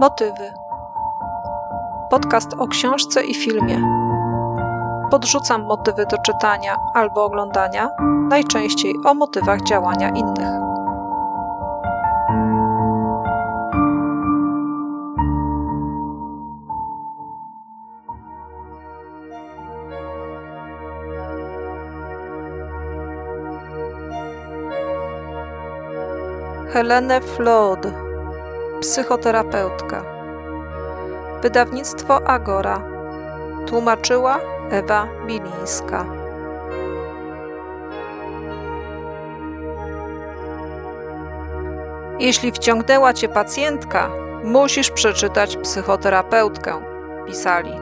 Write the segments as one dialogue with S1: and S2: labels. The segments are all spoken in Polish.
S1: Motywy. Podcast o książce i filmie. Podrzucam motywy do czytania albo oglądania, najczęściej o motywach działania innych. Helene Flood, psychoterapeutka. Wydawnictwo Agora. Tłumaczyła Ewa Bilińska. Jeśli wciągnęła cię pacjentka, musisz przeczytać psychoterapeutkę, pisali.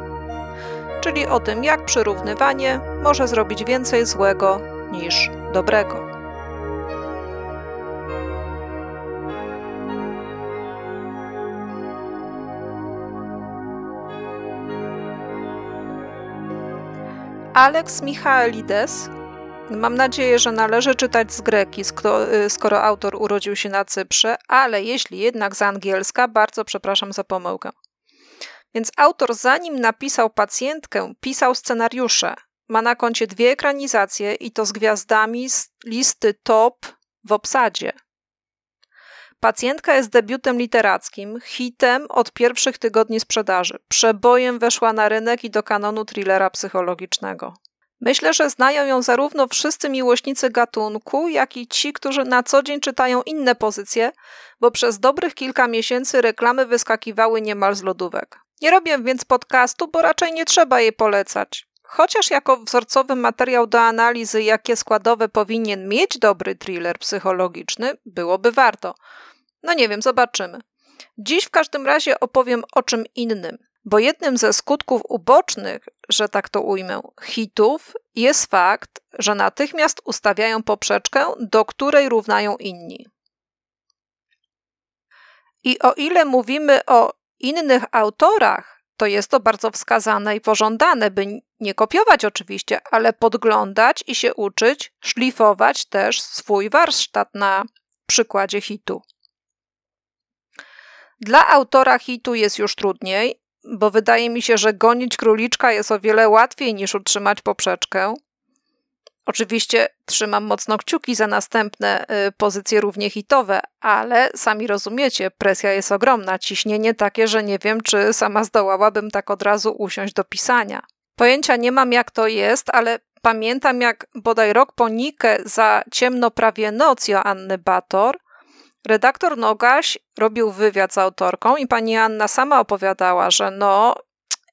S1: Czyli o tym, jak przyrównywanie może zrobić więcej złego niż dobrego. Alex Michaelides. Mam nadzieję, że należy czytać z greki, y, skoro autor urodził się na Cyprze, ale jeśli jednak z angielska, bardzo przepraszam za pomyłkę. Więc autor, zanim napisał pacjentkę, pisał scenariusze. Ma na koncie dwie ekranizacje i to z gwiazdami z listy top w obsadzie. Pacjentka jest debiutem literackim, hitem od pierwszych tygodni sprzedaży. Przebojem weszła na rynek i do kanonu thrillera psychologicznego. Myślę, że znają ją zarówno wszyscy miłośnicy gatunku, jak i ci, którzy na co dzień czytają inne pozycje, bo przez dobrych kilka miesięcy reklamy wyskakiwały niemal z lodówek. Nie robię więc podcastu, bo raczej nie trzeba jej polecać. Chociaż jako wzorcowy materiał do analizy, jakie składowe powinien mieć dobry thriller psychologiczny, byłoby warto. No nie wiem, zobaczymy. Dziś w każdym razie opowiem o czym innym, bo jednym ze skutków ubocznych, że tak to ujmę, hitów jest fakt, że natychmiast ustawiają poprzeczkę, do której równają inni. I o ile mówimy o innych autorach, to jest to bardzo wskazane i pożądane, by nie kopiować oczywiście, ale podglądać i się uczyć, szlifować też swój warsztat na przykładzie hitu. Dla autora hitu jest już trudniej, bo wydaje mi się, że gonić króliczka jest o wiele łatwiej niż utrzymać poprzeczkę. Oczywiście trzymam mocno kciuki za następne y, pozycje równie hitowe, ale sami rozumiecie, presja jest ogromna, ciśnienie takie, że nie wiem, czy sama zdołałabym tak od razu usiąść do pisania. Pojęcia nie mam, jak to jest, ale pamiętam, jak bodaj rok po Nikę za ciemno prawie noc Joanny Bator Redaktor Nogaś robił wywiad z autorką i pani Anna sama opowiadała, że no,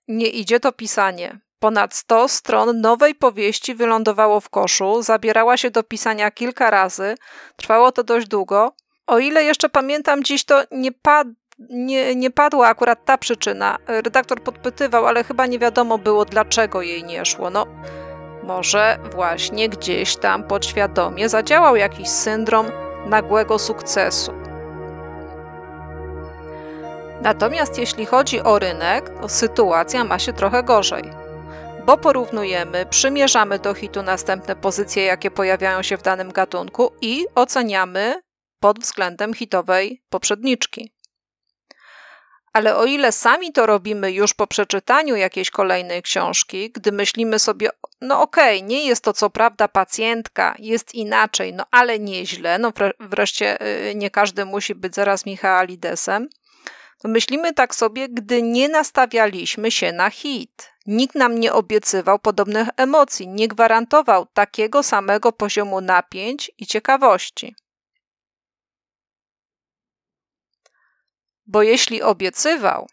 S1: nie idzie to pisanie. Ponad 100 stron nowej powieści wylądowało w koszu, zabierała się do pisania kilka razy, trwało to dość długo. O ile jeszcze pamiętam, dziś to nie, pad nie, nie padła akurat ta przyczyna. Redaktor podpytywał, ale chyba nie wiadomo było, dlaczego jej nie szło. No, może właśnie gdzieś tam podświadomie zadziałał jakiś syndrom nagłego sukcesu. Natomiast jeśli chodzi o rynek, to sytuacja ma się trochę gorzej, bo porównujemy, przymierzamy do hitu następne pozycje, jakie pojawiają się w danym gatunku i oceniamy pod względem hitowej poprzedniczki. Ale o ile sami to robimy już po przeczytaniu jakiejś kolejnej książki, gdy myślimy sobie, no okej, okay, nie jest to co prawda pacjentka, jest inaczej, no ale nieźle, no wreszcie y, nie każdy musi być zaraz Michaelidesem, to myślimy tak sobie, gdy nie nastawialiśmy się na hit. Nikt nam nie obiecywał podobnych emocji, nie gwarantował takiego samego poziomu napięć i ciekawości. Bo jeśli obiecywał,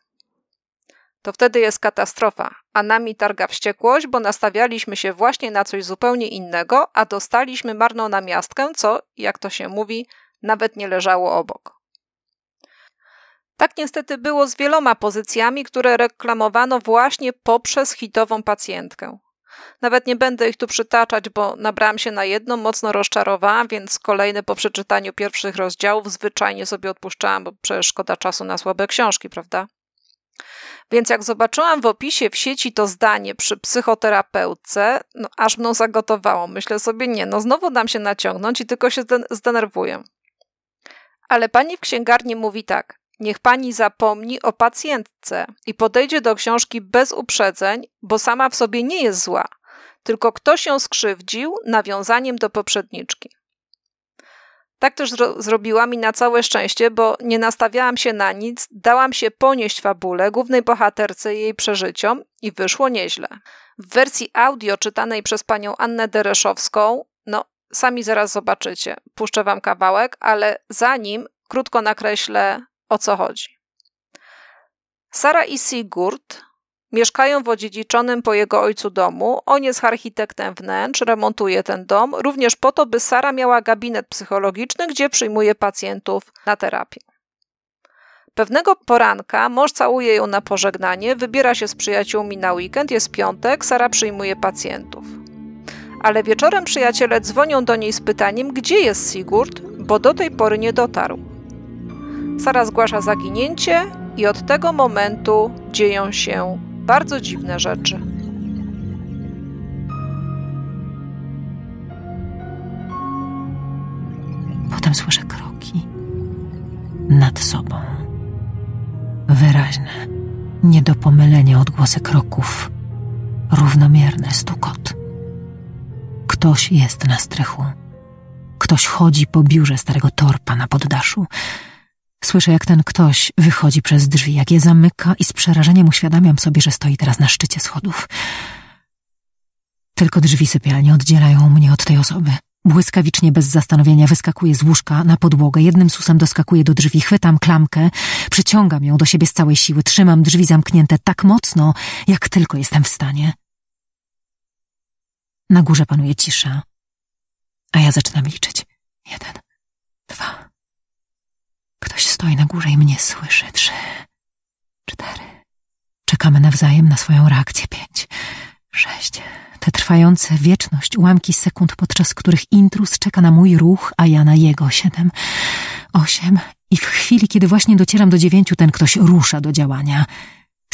S1: to wtedy jest katastrofa, a nami targa wściekłość, bo nastawialiśmy się właśnie na coś zupełnie innego, a dostaliśmy marną namiastkę, co, jak to się mówi, nawet nie leżało obok. Tak niestety było z wieloma pozycjami, które reklamowano właśnie poprzez hitową pacjentkę. Nawet nie będę ich tu przytaczać, bo nabrałam się na jedną, mocno rozczarowałam, więc kolejne po przeczytaniu pierwszych rozdziałów zwyczajnie sobie odpuszczałam, bo przecież szkoda czasu na słabe książki, prawda? Więc jak zobaczyłam w opisie w sieci to zdanie przy psychoterapeutce, no aż mną zagotowało. Myślę sobie, nie, no znowu dam się naciągnąć i tylko się zdenerwuję. Ale pani w księgarni mówi tak: Niech pani zapomni o pacjentce i podejdzie do książki bez uprzedzeń, bo sama w sobie nie jest zła, tylko ktoś ją skrzywdził nawiązaniem do poprzedniczki. Tak też zro zrobiłam i na całe szczęście, bo nie nastawiałam się na nic, dałam się ponieść fabule, głównej bohaterce i jej przeżyciom i wyszło nieźle. W wersji audio czytanej przez panią Annę Dereszowską, no sami zaraz zobaczycie, puszczę wam kawałek, ale zanim krótko nakreślę o co chodzi. Sara i Sigurd mieszkają w odziedziczonym po jego ojcu domu. On jest architektem wnętrz, remontuje ten dom, również po to, by Sara miała gabinet psychologiczny, gdzie przyjmuje pacjentów na terapię. Pewnego poranka mąż całuje ją na pożegnanie, wybiera się z przyjaciółmi na weekend, jest piątek, Sara przyjmuje pacjentów. Ale wieczorem przyjaciele dzwonią do niej z pytaniem, gdzie jest Sigurd, bo do tej pory nie dotarł. Sara zgłasza zaginięcie i od tego momentu dzieją się bardzo dziwne rzeczy.
S2: Potem słyszę kroki nad sobą. Wyraźne, nie do pomylenia odgłosy kroków, równomierny stukot. Ktoś jest na strychu. Ktoś chodzi po biurze starego torpa na poddaszu. Słyszę, jak ten ktoś wychodzi przez drzwi, jak je zamyka i z przerażeniem uświadamiam sobie, że stoi teraz na szczycie schodów. Tylko drzwi sypialni oddzielają mnie od tej osoby. Błyskawicznie, bez zastanowienia, wyskakuję z łóżka na podłogę, jednym susem doskakuję do drzwi, chwytam klamkę, przyciągam ją do siebie z całej siły, trzymam drzwi zamknięte tak mocno, jak tylko jestem w stanie. Na górze panuje cisza, a ja zaczynam liczyć. Jeden, dwa, Ktoś stoi na górze i mnie słyszy. Trzy, cztery. Czekamy nawzajem na swoją reakcję. Pięć, sześć. Te trwające wieczność, ułamki sekund, podczas których intrus czeka na mój ruch, a ja na jego. Siedem, osiem. I w chwili, kiedy właśnie docieram do dziewięciu, ten ktoś rusza do działania.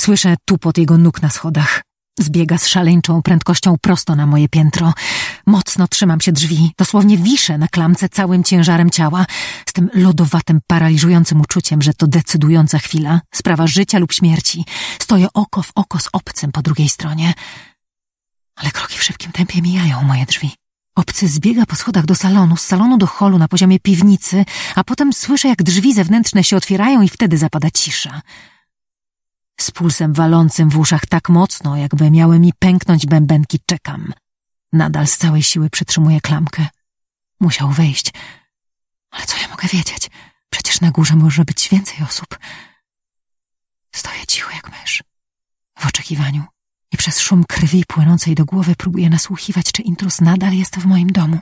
S2: Słyszę tupot jego nóg na schodach. Zbiega z szaleńczą prędkością prosto na moje piętro. Mocno trzymam się drzwi, dosłownie wiszę na klamce całym ciężarem ciała, z tym lodowatym, paraliżującym uczuciem, że to decydująca chwila, sprawa życia lub śmierci. Stoję oko w oko z obcym po drugiej stronie. Ale kroki w szybkim tempie mijają moje drzwi. Obcy zbiega po schodach do salonu, z salonu do holu na poziomie piwnicy, a potem słyszę, jak drzwi zewnętrzne się otwierają i wtedy zapada cisza z pulsem walącym w uszach tak mocno, jakby miały mi pęknąć bębenki, czekam. Nadal z całej siły przytrzymuję klamkę. Musiał wejść. Ale co ja mogę wiedzieć? Przecież na górze może być więcej osób. Stoję cicho jak mysz. W oczekiwaniu i przez szum krwi płynącej do głowy próbuję nasłuchiwać, czy intrus nadal jest w moim domu.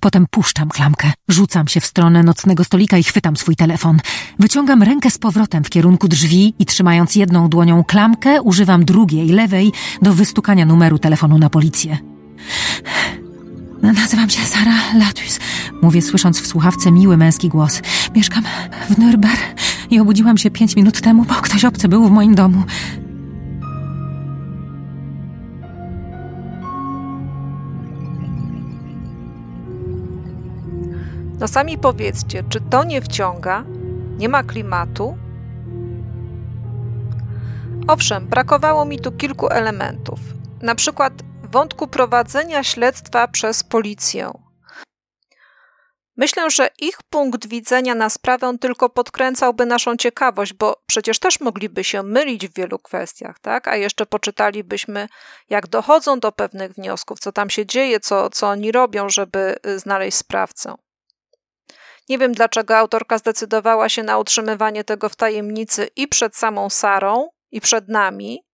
S2: Potem puszczam klamkę, rzucam się w stronę nocnego stolika i chwytam swój telefon. Wyciągam rękę z powrotem w kierunku drzwi i trzymając jedną dłonią klamkę, używam drugiej, lewej, do wystukania numeru telefonu na policję. Nazywam się Sara Latus, mówię słysząc w słuchawce miły męski głos. Mieszkam w Nürnberg i obudziłam się pięć minut temu, bo ktoś obcy był w moim domu.
S1: No sami powiedzcie, czy to nie wciąga? Nie ma klimatu? Owszem, brakowało mi tu kilku elementów. Na przykład wątku prowadzenia śledztwa przez policję. Myślę, że ich punkt widzenia na sprawę tylko podkręcałby naszą ciekawość, bo przecież też mogliby się mylić w wielu kwestiach, tak? A jeszcze poczytalibyśmy, jak dochodzą do pewnych wniosków, co tam się dzieje, co, co oni robią, żeby y, znaleźć sprawcę. Nie wiem, dlaczego autorka zdecydowała się na utrzymywanie tego w tajemnicy i przed samą Sarą, i przed nami.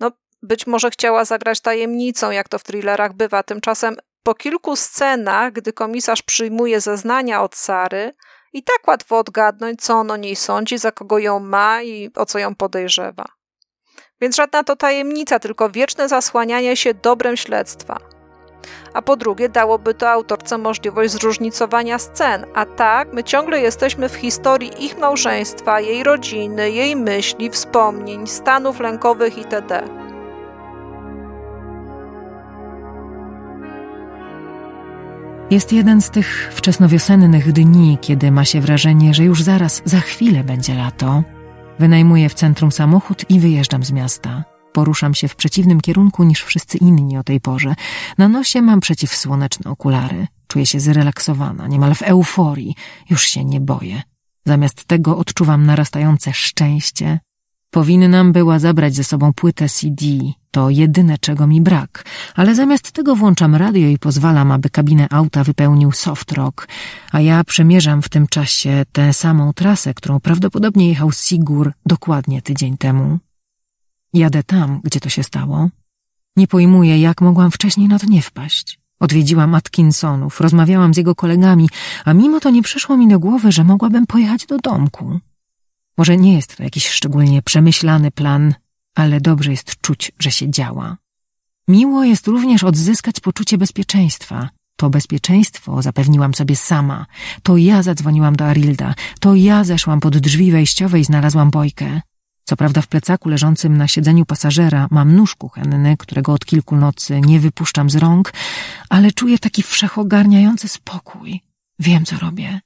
S1: No, być może chciała zagrać tajemnicą, jak to w thrillerach bywa. Tymczasem po kilku scenach, gdy komisarz przyjmuje zeznania od Sary, i tak łatwo odgadnąć, co on o niej sądzi, za kogo ją ma i o co ją podejrzewa. Więc żadna to tajemnica, tylko wieczne zasłanianie się dobrem śledztwa a po drugie dałoby to autorce możliwość zróżnicowania scen, a tak my ciągle jesteśmy w historii ich małżeństwa, jej rodziny, jej myśli, wspomnień, stanów lękowych itd.
S2: Jest jeden z tych wczesnowiosennych dni, kiedy ma się wrażenie, że już zaraz, za chwilę będzie lato. Wynajmuję w centrum samochód i wyjeżdżam z miasta. Poruszam się w przeciwnym kierunku niż wszyscy inni o tej porze. Na nosie mam przeciwsłoneczne okulary. Czuję się zrelaksowana, niemal w euforii. Już się nie boję. Zamiast tego odczuwam narastające szczęście. Powinnam była zabrać ze sobą płytę CD. To jedyne, czego mi brak. Ale zamiast tego włączam radio i pozwalam, aby kabinę auta wypełnił soft rock, a ja przemierzam w tym czasie tę samą trasę, którą prawdopodobnie jechał Sigur dokładnie tydzień temu. Jadę tam, gdzie to się stało. Nie pojmuję, jak mogłam wcześniej na to nie wpaść. Odwiedziłam Atkinsonów, rozmawiałam z jego kolegami, a mimo to nie przyszło mi do głowy, że mogłabym pojechać do domku. Może nie jest to jakiś szczególnie przemyślany plan, ale dobrze jest czuć, że się działa. Miło jest również odzyskać poczucie bezpieczeństwa. To bezpieczeństwo zapewniłam sobie sama. To ja zadzwoniłam do Arilda. To ja zeszłam pod drzwi wejściowe i znalazłam bojkę. Co prawda w plecaku leżącym na siedzeniu pasażera mam nóż kuchenny, którego od kilku nocy nie wypuszczam z rąk, ale czuję taki wszechogarniający spokój. Wiem, co robię.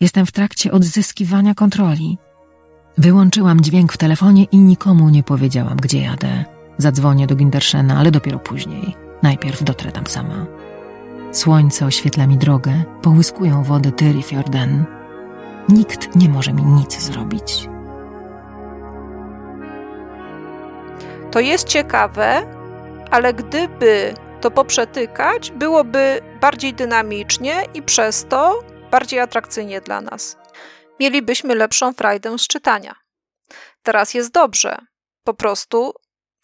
S2: Jestem w trakcie odzyskiwania kontroli. Wyłączyłam dźwięk w telefonie i nikomu nie powiedziałam, gdzie jadę. Zadzwonię do Ginderszena, ale dopiero później. Najpierw dotrę tam sama. Słońce oświetla mi drogę, połyskują wody Tyrifjorden. Nikt nie może mi nic zrobić.
S1: To jest ciekawe, ale gdyby to poprzetykać, byłoby bardziej dynamicznie i przez to bardziej atrakcyjnie dla nas. Mielibyśmy lepszą frajdę z czytania. Teraz jest dobrze. Po prostu,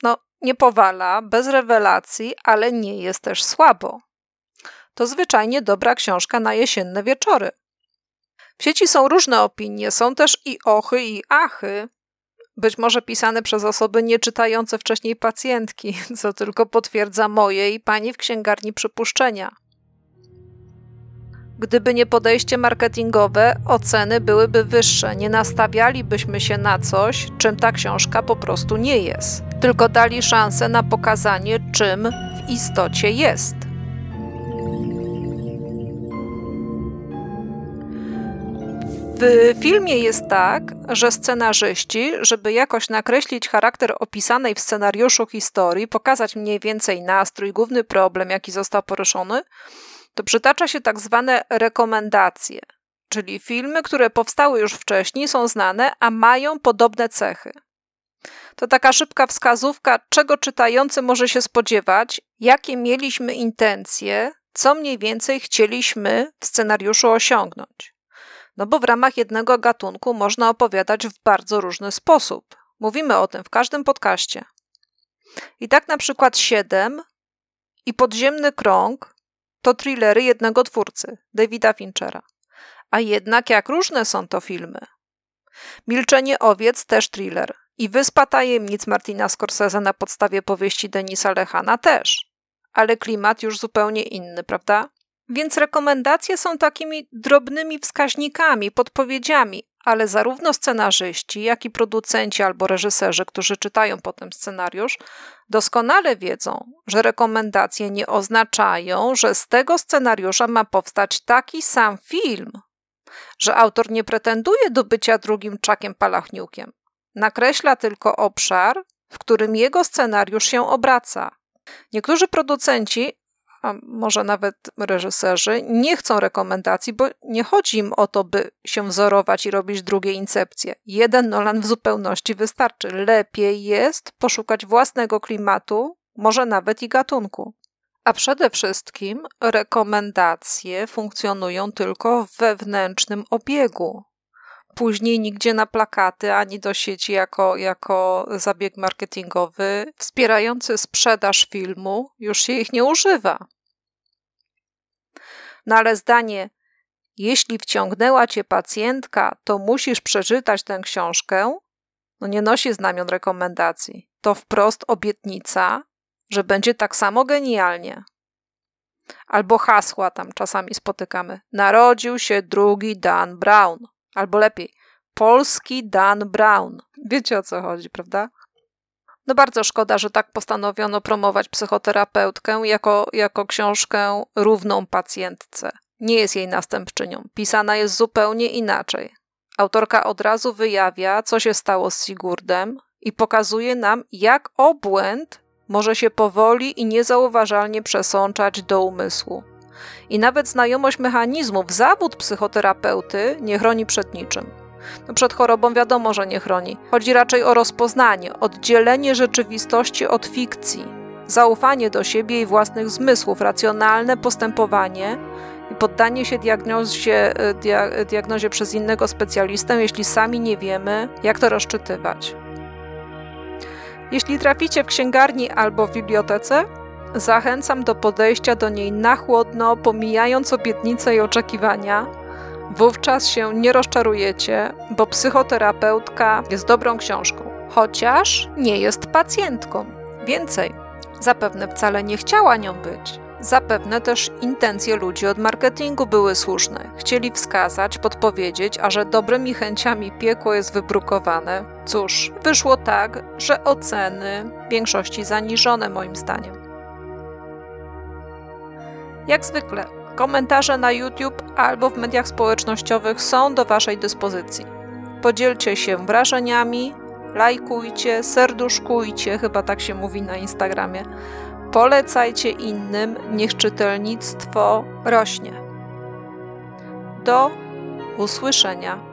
S1: no, nie powala, bez rewelacji, ale nie jest też słabo. To zwyczajnie dobra książka na jesienne wieczory. W sieci są różne opinie, są też i ochy, i achy, być może pisane przez osoby nieczytające wcześniej pacjentki, co tylko potwierdza moje i pani w księgarni przypuszczenia. Gdyby nie podejście marketingowe, oceny byłyby wyższe. Nie nastawialibyśmy się na coś, czym ta książka po prostu nie jest, tylko dali szansę na pokazanie, czym w istocie jest. W filmie jest tak, że scenarzyści, żeby jakoś nakreślić charakter opisanej w scenariuszu historii, pokazać mniej więcej nastrój, główny problem, jaki został poruszony, to przytacza się tak zwane rekomendacje, czyli filmy, które powstały już wcześniej, są znane, a mają podobne cechy. To taka szybka wskazówka, czego czytający może się spodziewać, jakie mieliśmy intencje, co mniej więcej chcieliśmy w scenariuszu osiągnąć. No bo w ramach jednego gatunku można opowiadać w bardzo różny sposób. Mówimy o tym w każdym podcaście. I tak na przykład 7 i Podziemny Krąg to thrillery jednego twórcy, Davida Finchera. A jednak jak różne są to filmy. Milczenie owiec też thriller. I Wyspa Tajemnic Martina Scorsese na podstawie powieści Denisa Lechana też. Ale klimat już zupełnie inny, prawda? Więc rekomendacje są takimi drobnymi wskaźnikami, podpowiedziami, ale zarówno scenarzyści, jak i producenci albo reżyserzy, którzy czytają potem scenariusz, doskonale wiedzą, że rekomendacje nie oznaczają, że z tego scenariusza ma powstać taki sam film, że autor nie pretenduje do bycia drugim Czakiem Palachniukiem. Nakreśla tylko obszar, w którym jego scenariusz się obraca. Niektórzy producenci a może nawet reżyserzy, nie chcą rekomendacji, bo nie chodzi im o to, by się wzorować i robić drugie incepcje. Jeden Nolan w zupełności wystarczy. Lepiej jest poszukać własnego klimatu, może nawet i gatunku. A przede wszystkim rekomendacje funkcjonują tylko w wewnętrznym obiegu. Później nigdzie na plakaty ani do sieci jako, jako zabieg marketingowy wspierający sprzedaż filmu już się ich nie używa. No ale zdanie, jeśli wciągnęła cię pacjentka, to musisz przeczytać tę książkę, no nie nosi znamion rekomendacji. To wprost obietnica, że będzie tak samo genialnie. Albo hasła tam czasami spotykamy. Narodził się drugi Dan Brown. Albo lepiej, polski Dan Brown. Wiecie o co chodzi, prawda? No bardzo szkoda, że tak postanowiono promować psychoterapeutkę jako, jako książkę równą pacjentce. nie jest jej następczynią. Pisana jest zupełnie inaczej. Autorka od razu wyjawia, co się stało z Sigurdem i pokazuje nam, jak obłęd może się powoli i niezauważalnie przesączać do umysłu. I nawet znajomość mechanizmów, zawód psychoterapeuty nie chroni przed niczym. No przed chorobą wiadomo, że nie chroni. Chodzi raczej o rozpoznanie, oddzielenie rzeczywistości od fikcji, zaufanie do siebie i własnych zmysłów, racjonalne postępowanie i poddanie się diagnozie, e, dia, diagnozie przez innego specjalistę, jeśli sami nie wiemy, jak to rozczytywać. Jeśli traficie w księgarni albo w bibliotece, zachęcam do podejścia do niej na chłodno, pomijając obietnice i oczekiwania. Wówczas się nie rozczarujecie, bo psychoterapeutka jest dobrą książką, chociaż nie jest pacjentką. Więcej, zapewne wcale nie chciała nią być. Zapewne też intencje ludzi od marketingu były słuszne. Chcieli wskazać, podpowiedzieć, a że dobrymi chęciami piekło jest wybrukowane. Cóż, wyszło tak, że oceny większości zaniżone moim zdaniem. Jak zwykle, komentarze na YouTube albo w mediach społecznościowych są do Waszej dyspozycji. Podzielcie się wrażeniami, lajkujcie, serduszkujcie, chyba tak się mówi na Instagramie Polecajcie innym, niech czytelnictwo rośnie. Do usłyszenia.